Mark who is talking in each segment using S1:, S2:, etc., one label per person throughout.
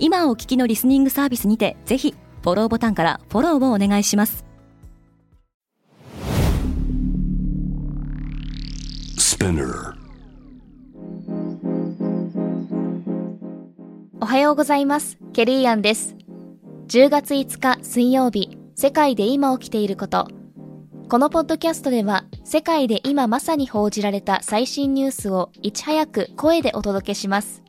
S1: 今お聞きのリスニングサービスにてぜひフォローボタンからフォローをお願いします。
S2: おはようございます。ケリーアンです。10月5日水曜日世界で今起きていること。このポッドキャストでは世界で今まさに報じられた最新ニュースをいち早く声でお届けします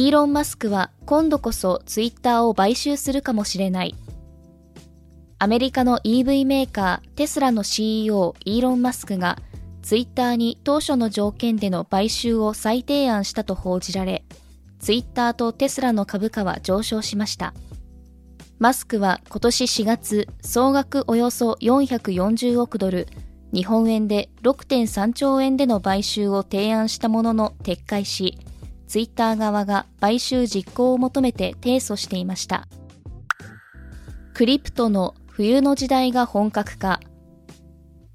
S2: イーロン・マスクは今度こそツイッターを買収するかもしれない。アメリカの EV メーカーテスラの CEO イーロン・マスクがツイッターに当初の条件での買収を再提案したと報じられ、ツイッターとテスラの株価は上昇しました。マスクは今年4月、総額およそ440億ドル、日本円で6.3兆円での買収を提案したものの撤回し、ツイッター側が買収実行を求めて提訴していました。クリプトの冬の時代が本格化。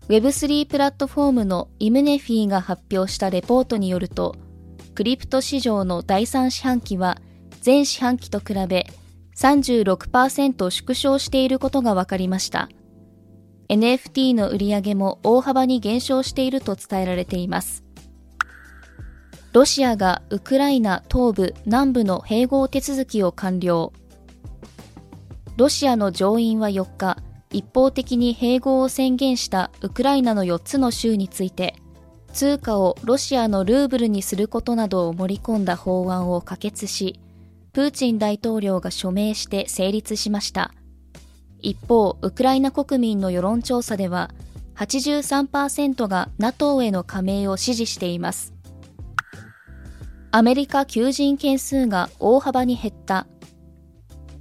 S2: Web3 プラットフォームのイムネフィーが発表したレポートによると、クリプト市場の第3四半期は前四半期と比べ36%縮小していることが分かりました。NFT の売り上げも大幅に減少していると伝えられています。ロシアがウクライナ東部南部の併合手続きを完了。ロシアの上院は4日一方的に併合を宣言したウクライナの4つの州について通貨をロシアのルーブルにすることなどを盛り込んだ法案を可決しプーチン大統領が署名して成立しました。一方ウクライナ国民の世論調査では83%が NATO への加盟を支持しています。アメリカ求人件数が大幅に減った。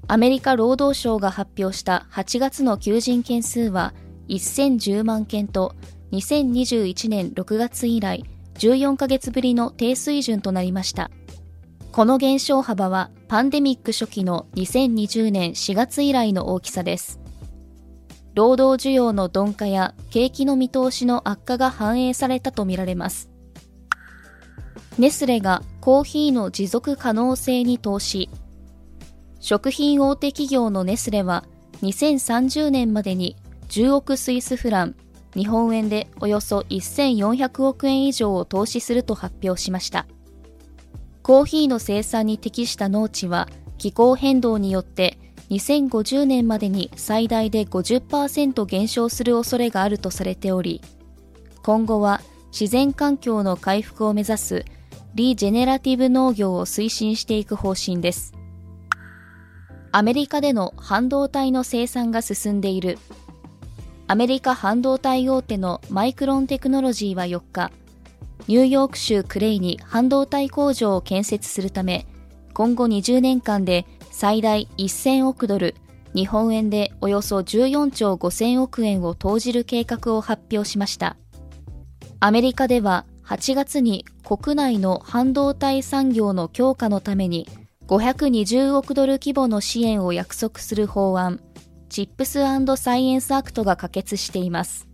S2: アメリカ労働省が発表した8月の求人件数は1010万件と2021年6月以来14ヶ月ぶりの低水準となりました。この減少幅はパンデミック初期の2020年4月以来の大きさです。労働需要の鈍化や景気の見通しの悪化が反映されたとみられます。ネスレがコーヒーの持続可能性に投資。食品大手企業のネスレは2030年までに10億スイスフラン日本円でおよそ1400億円以上を投資すると発表しました。コーヒーの生産に適した農地は気候変動によって2050年までに最大で50%減少する恐れがあるとされており今後は自然環境の回復を目指すリジェネラティブ農業を推進していく方針です。アメリカでの半導体の生産が進んでいる。アメリカ半導体大手のマイクロンテクノロジーは4日、ニューヨーク州クレイに半導体工場を建設するため、今後20年間で最大1000億ドル、日本円でおよそ14兆5000億円を投じる計画を発表しました。アメリカでは8月に国内の半導体産業の強化のために520億ドル規模の支援を約束する法案、チップスサイエンスアクトが可決しています。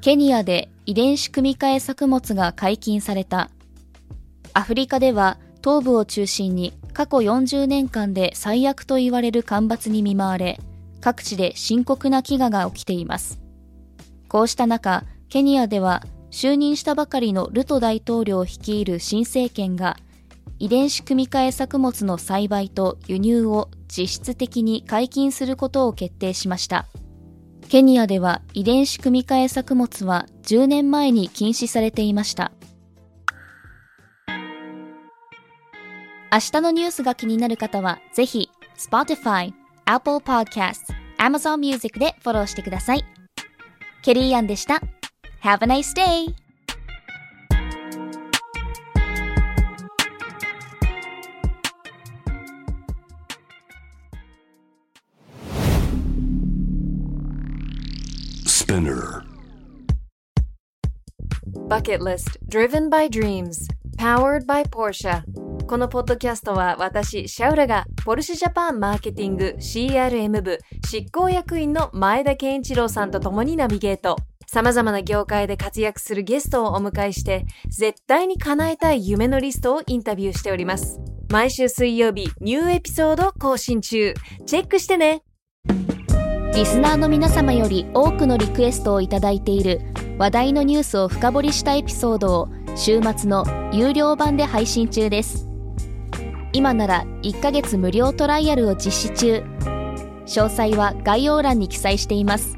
S2: ケニアで遺伝子組み換え作物が解禁された。アフリカでは東部を中心に過去40年間で最悪と言われる干ばつに見舞われ、各地で深刻な飢餓が起きています。こうした中、ケニアでは就任したばかりのルト大統領率いる新政権が遺伝子組み換え作物の栽培と輸入を実質的に解禁することを決定しました。ケニアでは遺伝子組み換え作物は10年前に禁止されていました。明日のニュースが気になる方は、ぜひ、Spotify、Apple Podcast、Amazon Music でフォローしてください。ケリーアンでした。Have a nice day!
S3: Spinner.
S4: Bucket List Driven by Dreams Powered by Porsche このポッドキャストは私、シャウラがポルシェジャパンマーケティング CRM 部執行役員の前田健一郎さんと共にナビゲート。様々な業界で活躍するゲストをお迎えして、絶対に叶えたい夢のリストをインタビューしております。毎週水曜日、ニューエピソード更新中。チェックしてね
S2: リスナーの皆様より多くのリクエストをいただいている話題のニュースを深掘りしたエピソードを週末の有料版で配信中です。今なら1ヶ月無料トライアルを実施中。詳細は概要欄に記載しています。